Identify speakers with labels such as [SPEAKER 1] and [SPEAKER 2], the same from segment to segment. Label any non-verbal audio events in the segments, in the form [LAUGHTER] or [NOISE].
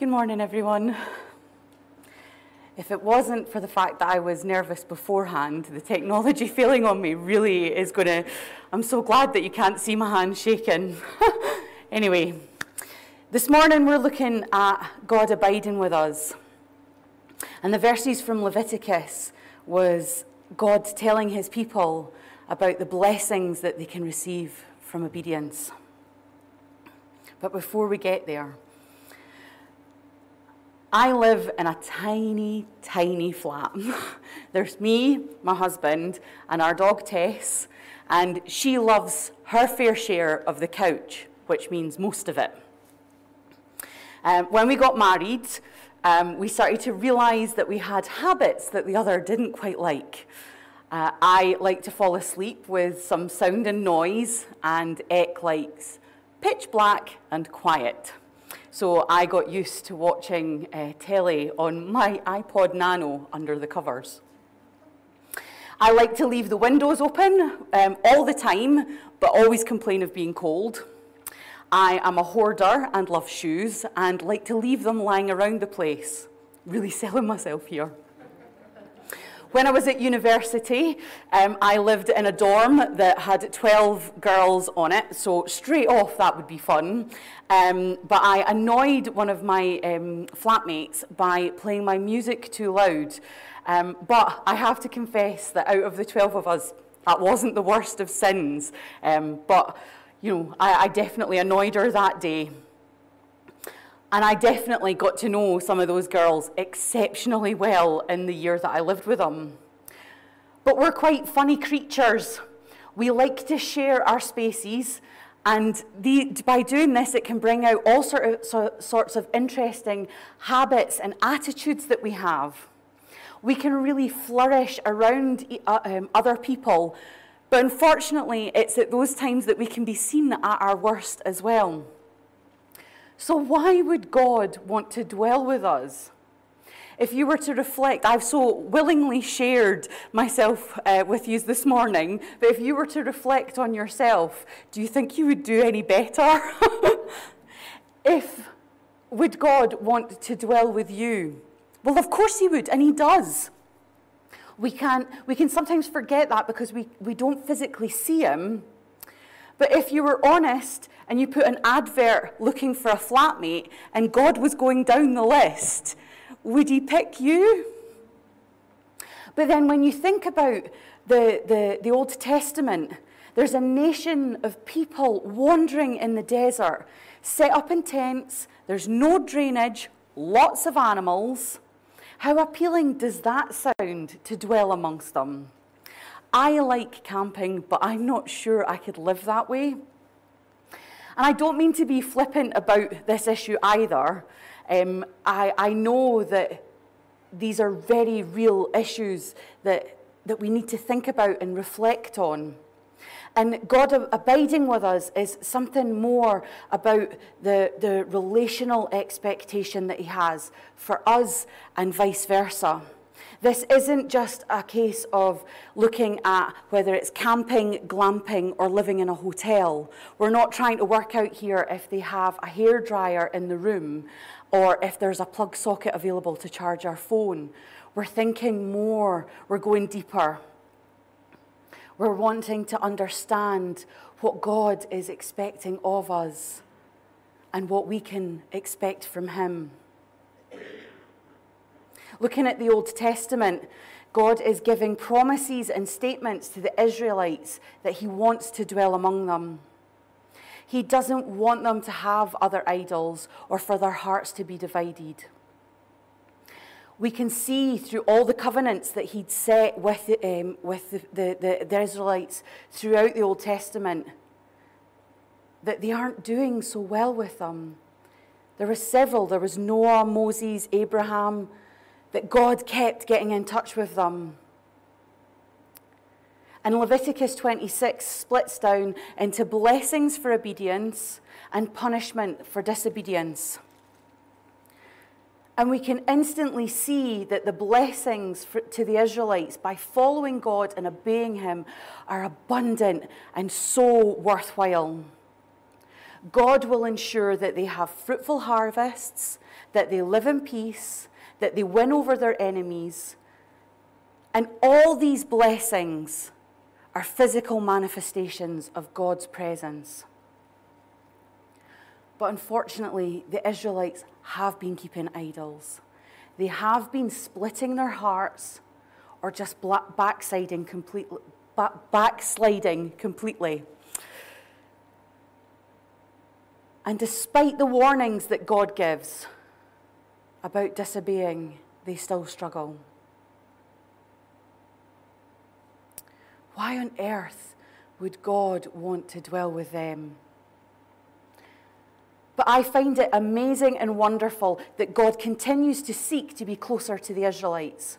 [SPEAKER 1] Good morning, everyone. If it wasn't for the fact that I was nervous beforehand, the technology [LAUGHS] failing on me really is going to. I'm so glad that you can't see my hand shaking. [LAUGHS] anyway, this morning we're looking at God abiding with us. And the verses from Leviticus was God telling his people about the blessings that they can receive from obedience. But before we get there, I live in a tiny, tiny flat. [LAUGHS] There's me, my husband, and our dog Tess, and she loves her fair share of the couch, which means most of it. Um, when we got married, um, we started to realize that we had habits that the other didn't quite like. Uh, I like to fall asleep with some sound and noise, and Eck likes pitch black and quiet. So I got used to watching uh, telly on my iPod Nano under the covers. I like to leave the windows open um, all the time, but always complain of being cold. I am a hoarder and love shoes and like to leave them lying around the place. Really [LAUGHS] selling myself here. When I was at university, um, I lived in a dorm that had 12 girls on it, so straight off that would be fun. Um, but I annoyed one of my um, flatmates by playing my music too loud. Um, but I have to confess that out of the 12 of us, that wasn't the worst of sins. Um, but, you know, I, I definitely annoyed her that day. And I definitely got to know some of those girls exceptionally well in the year that I lived with them. But we're quite funny creatures. We like to share our spaces, and the, by doing this, it can bring out all sort of, so, sorts of interesting habits and attitudes that we have. We can really flourish around uh, um, other people, but unfortunately, it's at those times that we can be seen at our worst as well. So, why would God want to dwell with us? If you were to reflect, I've so willingly shared myself uh, with you this morning, but if you were to reflect on yourself, do you think you would do any better? [LAUGHS] if would God want to dwell with you? Well, of course He would, and He does. We can, we can sometimes forget that because we, we don't physically see Him. But if you were honest and you put an advert looking for a flatmate and God was going down the list, would he pick you? But then when you think about the, the, the Old Testament, there's a nation of people wandering in the desert, set up in tents, there's no drainage, lots of animals. How appealing does that sound to dwell amongst them? I like camping, but I'm not sure I could live that way. And I don't mean to be flippant about this issue either. Um, I, I know that these are very real issues that, that we need to think about and reflect on. And God abiding with us is something more about the, the relational expectation that He has for us and vice versa. This isn't just a case of looking at whether it's camping, glamping, or living in a hotel. We're not trying to work out here if they have a hairdryer in the room or if there's a plug socket available to charge our phone. We're thinking more, we're going deeper. We're wanting to understand what God is expecting of us and what we can expect from Him. Looking at the Old Testament, God is giving promises and statements to the Israelites that He wants to dwell among them. He doesn't want them to have other idols or for their hearts to be divided. We can see through all the covenants that He'd set with, um, with the, the, the, the Israelites throughout the Old Testament that they aren't doing so well with them. There were several. There was Noah, Moses, Abraham, that God kept getting in touch with them. And Leviticus 26 splits down into blessings for obedience and punishment for disobedience. And we can instantly see that the blessings for, to the Israelites by following God and obeying Him are abundant and so worthwhile. God will ensure that they have fruitful harvests, that they live in peace, that they win over their enemies. And all these blessings are physical manifestations of God's presence. But unfortunately, the Israelites have been keeping idols. They have been splitting their hearts or just backsliding completely. Backsliding completely. And despite the warnings that God gives about disobeying, they still struggle. Why on earth would God want to dwell with them? But I find it amazing and wonderful that God continues to seek to be closer to the Israelites.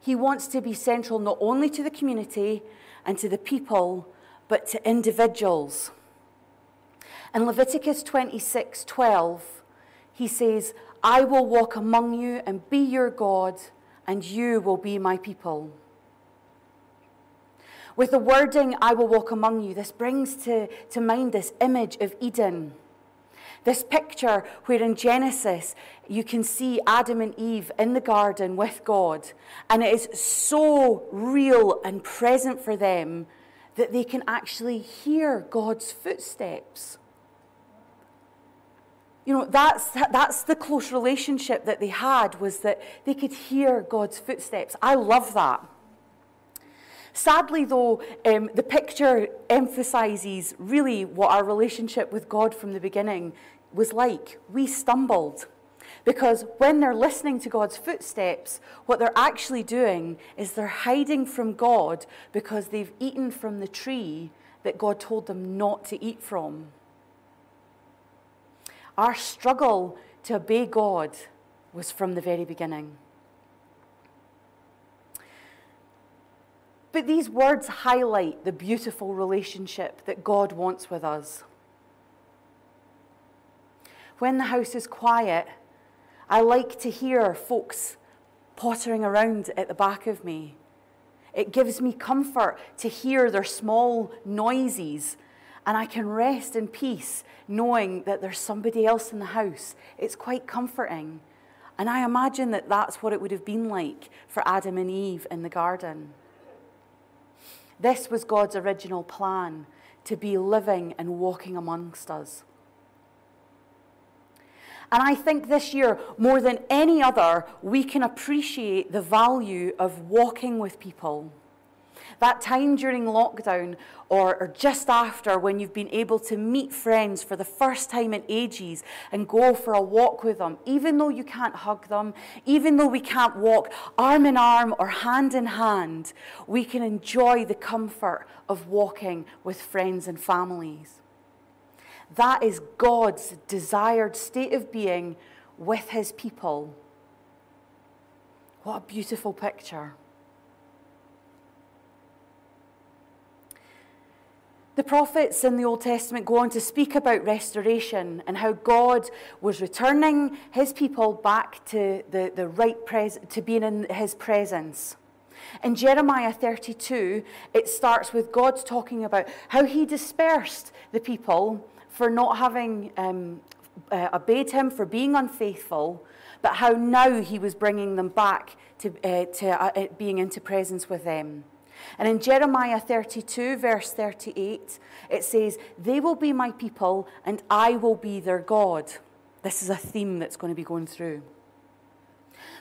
[SPEAKER 1] He wants to be central not only to the community and to the people, but to individuals. In Leviticus 26 12, he says, I will walk among you and be your God, and you will be my people. With the wording, I will walk among you, this brings to, to mind this image of Eden. This picture where in Genesis you can see Adam and Eve in the garden with God, and it is so real and present for them that they can actually hear God's footsteps. You know, that's, that's the close relationship that they had, was that they could hear God's footsteps. I love that. Sadly, though, um, the picture emphasizes really what our relationship with God from the beginning was like. We stumbled. Because when they're listening to God's footsteps, what they're actually doing is they're hiding from God because they've eaten from the tree that God told them not to eat from. Our struggle to obey God was from the very beginning. But these words highlight the beautiful relationship that God wants with us. When the house is quiet, I like to hear folks pottering around at the back of me. It gives me comfort to hear their small noises, and I can rest in peace knowing that there's somebody else in the house. It's quite comforting. And I imagine that that's what it would have been like for Adam and Eve in the garden. This was God's original plan to be living and walking amongst us. And I think this year, more than any other, we can appreciate the value of walking with people that time during lockdown or, or just after when you've been able to meet friends for the first time in ages and go for a walk with them, even though you can't hug them, even though we can't walk arm in arm or hand in hand, we can enjoy the comfort of walking with friends and families. That is God's desired state of being with his people. What a beautiful picture. The prophets in the Old Testament go on to speak about restoration and how God was returning his people back to the, the right pres- to being in his presence. In Jeremiah 32, it starts with God talking about how he dispersed the people for not having um, uh, obeyed him, for being unfaithful, but how now he was bringing them back to, uh, to uh, being into presence with them. And in Jeremiah 32, verse 38, it says, They will be my people, and I will be their God. This is a theme that's going to be going through.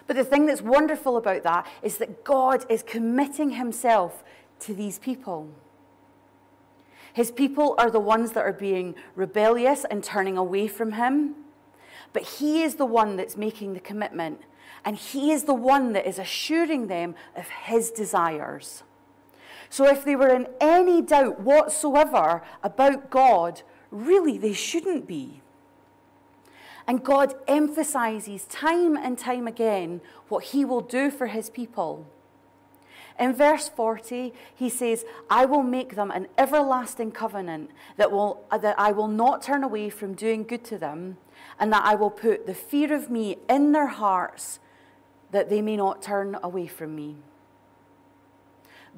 [SPEAKER 1] But the thing that's wonderful about that is that God is committing himself to these people. His people are the ones that are being rebellious and turning away from him. But he is the one that's making the commitment, and he is the one that is assuring them of his desires. So if they were in any doubt whatsoever about God, really they shouldn't be. And God emphasizes time and time again what he will do for his people. In verse 40, he says, I will make them an everlasting covenant that, will, that I will not turn away from doing good to them, and that I will put the fear of me in their hearts that they may not turn away from me.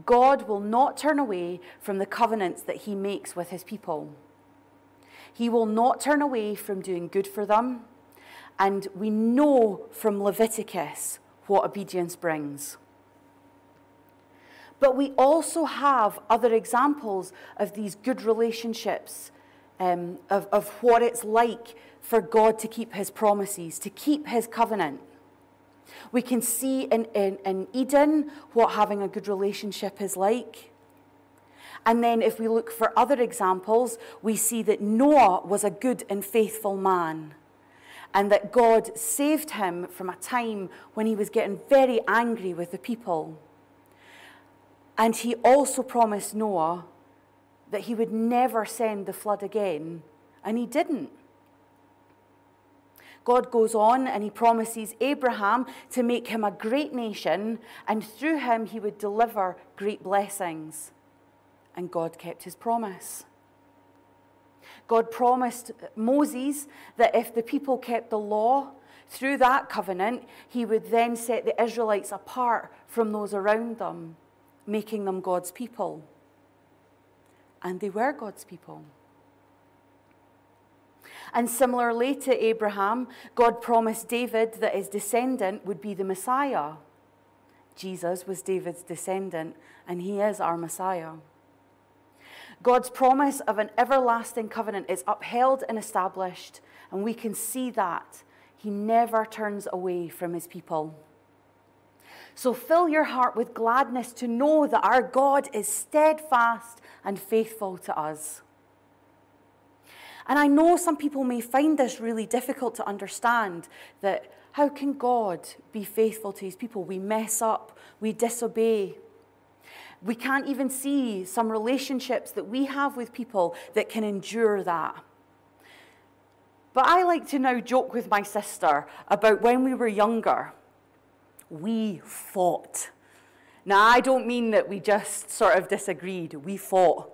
[SPEAKER 1] God will not turn away from the covenants that he makes with his people. He will not turn away from doing good for them. And we know from Leviticus what obedience brings. But we also have other examples of these good relationships, um, of, of what it's like for God to keep his promises, to keep his covenant. We can see in, in, in Eden what having a good relationship is like. And then, if we look for other examples, we see that Noah was a good and faithful man, and that God saved him from a time when he was getting very angry with the people. And he also promised Noah that he would never send the flood again, and he didn't. God goes on and he promises Abraham to make him a great nation, and through him he would deliver great blessings. And God kept his promise. God promised Moses that if the people kept the law, through that covenant, he would then set the Israelites apart from those around them making them God's people. And they were God's people. And similarly to Abraham, God promised David that his descendant would be the Messiah. Jesus was David's descendant, and he is our Messiah. God's promise of an everlasting covenant is upheld and established, and we can see that. He never turns away from his people. So fill your heart with gladness to know that our God is steadfast and faithful to us. And I know some people may find this really difficult to understand that how can God be faithful to his people? We mess up, we disobey. We can't even see some relationships that we have with people that can endure that. But I like to now joke with my sister about when we were younger we fought. Now, I don't mean that we just sort of disagreed, we fought.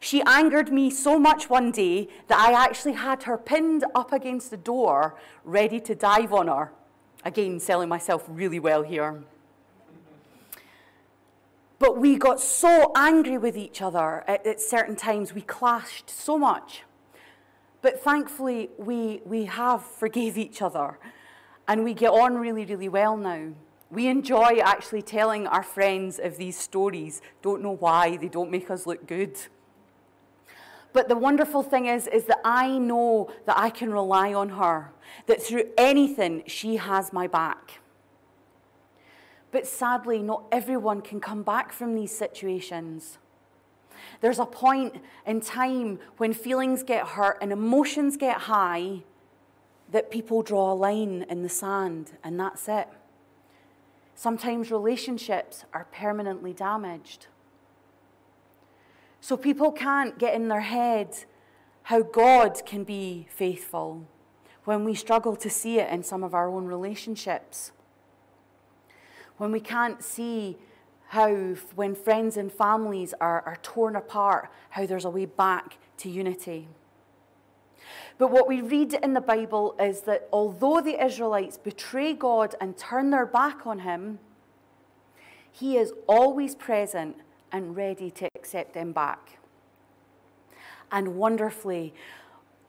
[SPEAKER 1] She angered me so much one day that I actually had her pinned up against the door, ready to dive on her. Again, selling myself really well here. But we got so angry with each other at, at certain times, we clashed so much. But thankfully, we, we have forgave [LAUGHS] each other and we get on really, really well now. We enjoy actually telling our friends of these stories. Don't know why, they don't make us look good. But the wonderful thing is, is that I know that I can rely on her, that through anything, she has my back. But sadly, not everyone can come back from these situations. There's a point in time when feelings get hurt and emotions get high that people draw a line in the sand, and that's it. Sometimes relationships are permanently damaged. So people can't get in their head how God can be faithful when we struggle to see it in some of our own relationships. When we can't see how, when friends and families are, are torn apart, how there's a way back to unity. But what we read in the Bible is that although the Israelites betray God and turn their back on him, he is always present and ready to accept them back. And wonderfully,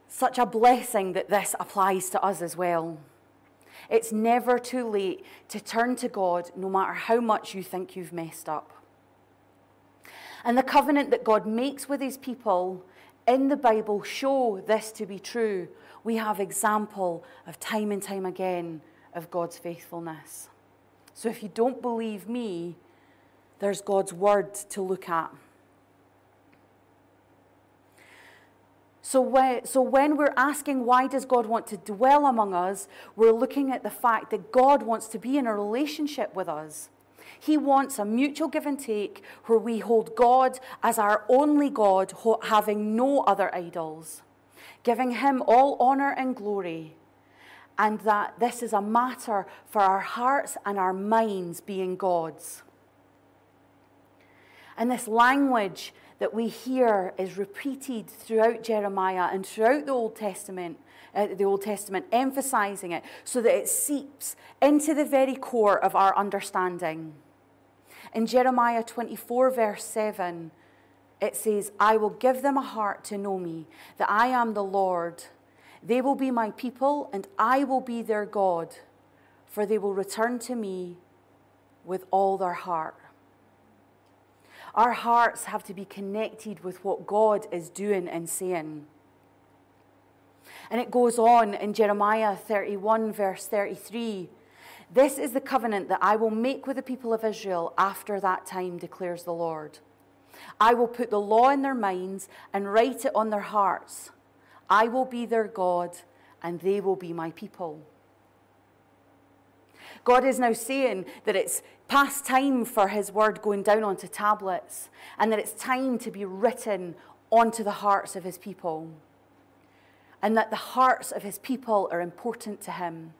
[SPEAKER 1] such a blessing that this applies to us as well. It's never too late to turn to God no matter how much you think you've messed up. And the covenant that God makes with his people in the Bible show this to be true. We have example of time and time again of God's faithfulness. So if you don't believe me, there's God's word to look at. So when, so when we're asking why does God want to dwell among us, we're looking at the fact that God wants to be in a relationship with us. He wants a mutual give and take where we hold God as our only God, having no other idols, giving Him all honor and glory, and that this is a matter for our hearts and our minds being God's. And this language that we hear is repeated throughout Jeremiah and throughout the Old Testament. Uh, the Old Testament, emphasizing it so that it seeps into the very core of our understanding. In Jeremiah 24, verse 7, it says, I will give them a heart to know me, that I am the Lord. They will be my people, and I will be their God, for they will return to me with all their heart. Our hearts have to be connected with what God is doing and saying. And it goes on in Jeremiah 31, verse 33. This is the covenant that I will make with the people of Israel after that time, declares the Lord. I will put the law in their minds and write it on their hearts. I will be their God, and they will be my people. God is now saying that it's past time for his word going down onto tablets, and that it's time to be written onto the hearts of his people, and that the hearts of his people are important to him.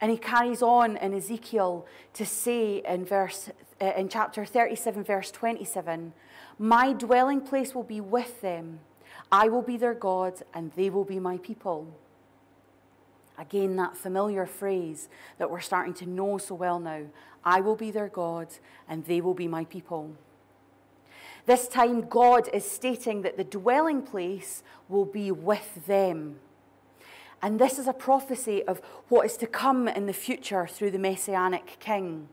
[SPEAKER 1] And he carries on in Ezekiel to say in, verse, uh, in chapter 37, verse 27 My dwelling place will be with them. I will be their God, and they will be my people. Again, that familiar phrase that we're starting to know so well now I will be their God, and they will be my people. This time, God is stating that the dwelling place will be with them. And this is a prophecy of what is to come in the future through the Messianic King.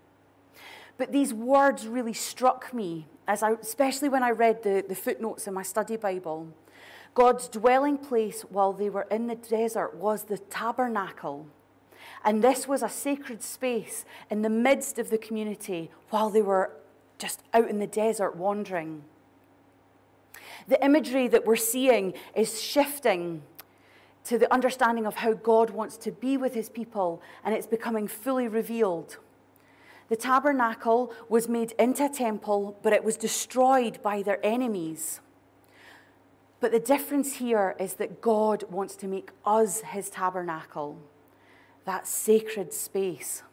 [SPEAKER 1] But these words really struck me, as I, especially when I read the, the footnotes in my study Bible. God's dwelling place while they were in the desert was the tabernacle. And this was a sacred space in the midst of the community while they were just out in the desert wandering. The imagery that we're seeing is shifting to the understanding of how God wants to be with his people, and it's becoming fully revealed. The tabernacle was made into a temple, but it was destroyed by their enemies. But the difference here is that God wants to make us his tabernacle, that sacred space.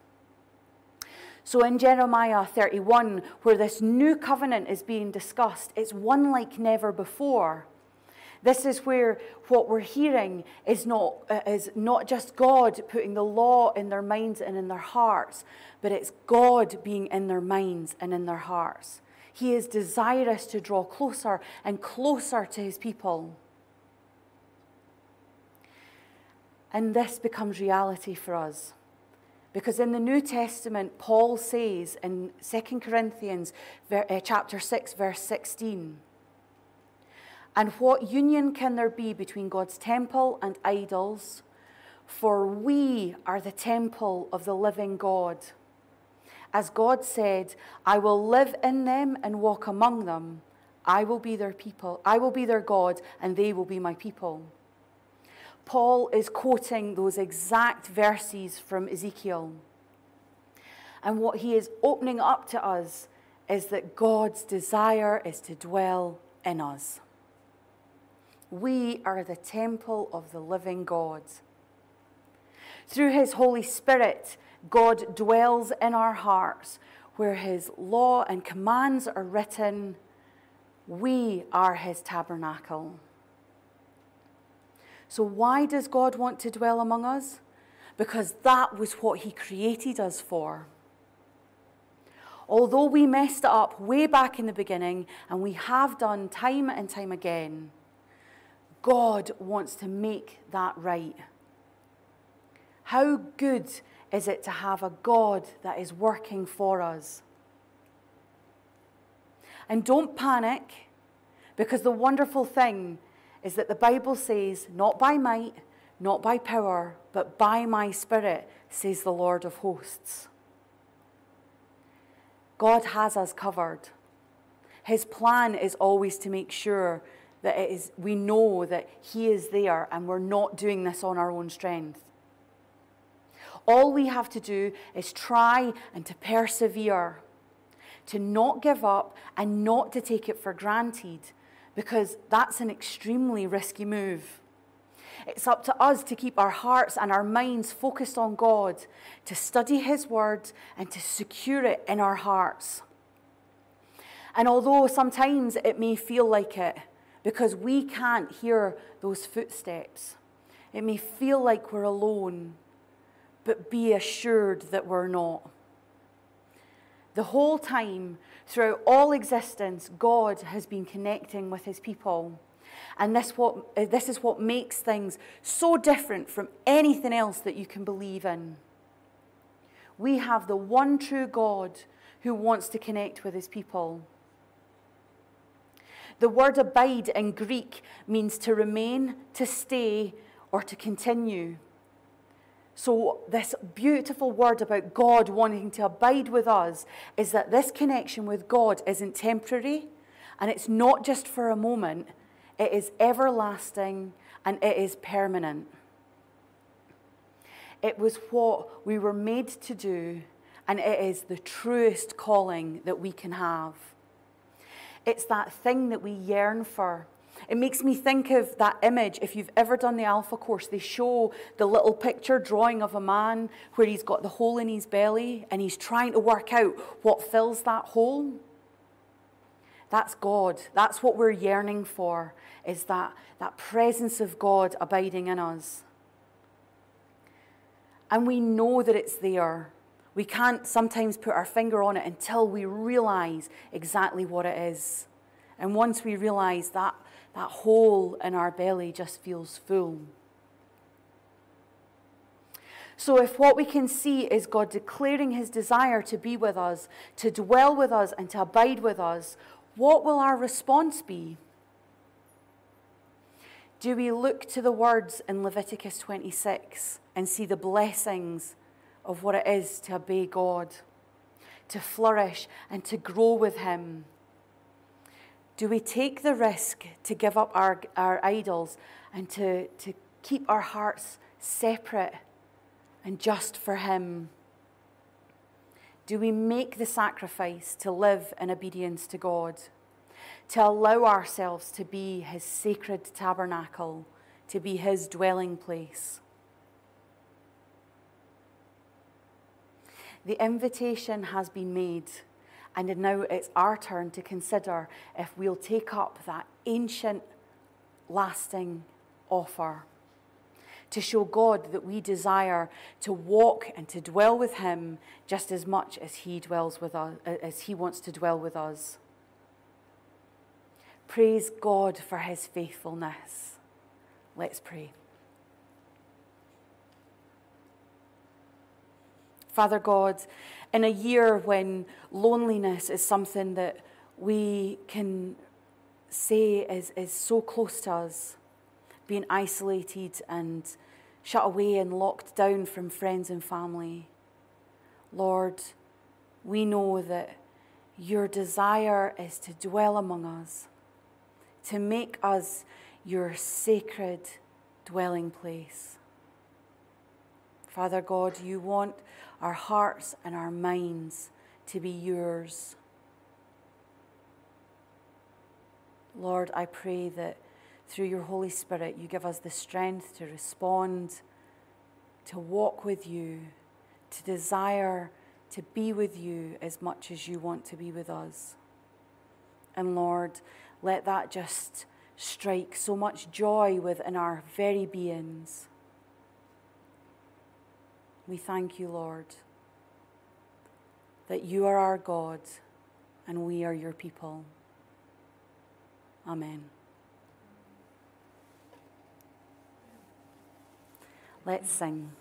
[SPEAKER 1] So in Jeremiah 31, where this new covenant is being discussed, it's one like never before. This is where what we're hearing is not, uh, is not just God putting the law in their minds and in their hearts, but it's God being in their minds and in their hearts. He is desirous to draw closer and closer to his people. And this becomes reality for us. Because in the New Testament, Paul says in 2 Corinthians uh, chapter 6, verse 16, and what union can there be between God's temple and idols? For we are the temple of the living God. As God said, I will live in them and walk among them. I will be their people. I will be their God, and they will be my people. Paul is quoting those exact verses from Ezekiel. And what he is opening up to us is that God's desire is to dwell in us. We are the temple of the living God. Through his Holy Spirit, God dwells in our hearts where his law and commands are written. We are his tabernacle. So, why does God want to dwell among us? Because that was what he created us for. Although we messed it up way back in the beginning, and we have done time and time again, God wants to make that right. How good is it to have a God that is working for us? And don't panic, because the wonderful thing is that the Bible says, not by might, not by power, but by my spirit, says the Lord of hosts. God has us covered. His plan is always to make sure that it is, we know that He is there and we're not doing this on our own strength. All we have to do is try and to persevere, to not give up and not to take it for granted, because that's an extremely risky move. It's up to us to keep our hearts and our minds focused on God, to study His Word, and to secure it in our hearts. And although sometimes it may feel like it, because we can't hear those footsteps. It may feel like we're alone, but be assured that we're not. The whole time, throughout all existence, God has been connecting with his people. And this, what, uh, this is what makes things so different from anything else that you can believe in. We have the one true God who wants to connect with his people. The word abide in Greek means to remain, to stay, or to continue. So, this beautiful word about God wanting to abide with us is that this connection with God isn't temporary and it's not just for a moment, it is everlasting and it is permanent. It was what we were made to do, and it is the truest calling that we can have. It's that thing that we yearn for. It makes me think of that image. If you've ever done the Alpha course, they show the little picture drawing of a man where he's got the hole in his belly and he's trying to work out what fills that hole. That's God. That's what we're yearning for, is that, that presence of God abiding in us. And we know that it's there. We can't sometimes put our finger on it until we realize exactly what it is. And once we realize that, that hole in our belly just feels full. So, if what we can see is God declaring his desire to be with us, to dwell with us, and to abide with us, what will our response be? Do we look to the words in Leviticus 26 and see the blessings of what it is to obey God, to flourish and to grow with Him? Do we take the risk to give up our, our idols and to, to keep our hearts separate and just for Him? Do we make the sacrifice to live in obedience to God? To allow ourselves to be His sacred tabernacle, to be His dwelling place? The invitation has been made, and now it's our turn to consider if we'll take up that ancient, lasting offer to show God that we desire to walk and to dwell with Him just as much as He dwells with us, as He wants to dwell with us. Praise God for His faithfulness. Let's pray. Father God, in a year when loneliness is something that we can say is, is so close to us, being isolated and shut away and locked down from friends and family. Lord, we know that your desire is to dwell among us, to make us your sacred dwelling place. Father God, you want our hearts and our minds to be yours. Lord, I pray that through your Holy Spirit, you give us the strength to respond, to walk with you, to desire to be with you as much as you want to be with us. And Lord, let that just strike so much joy within our very beings. We thank you, Lord, that you are our God and we are your people. Amen. Let's sing.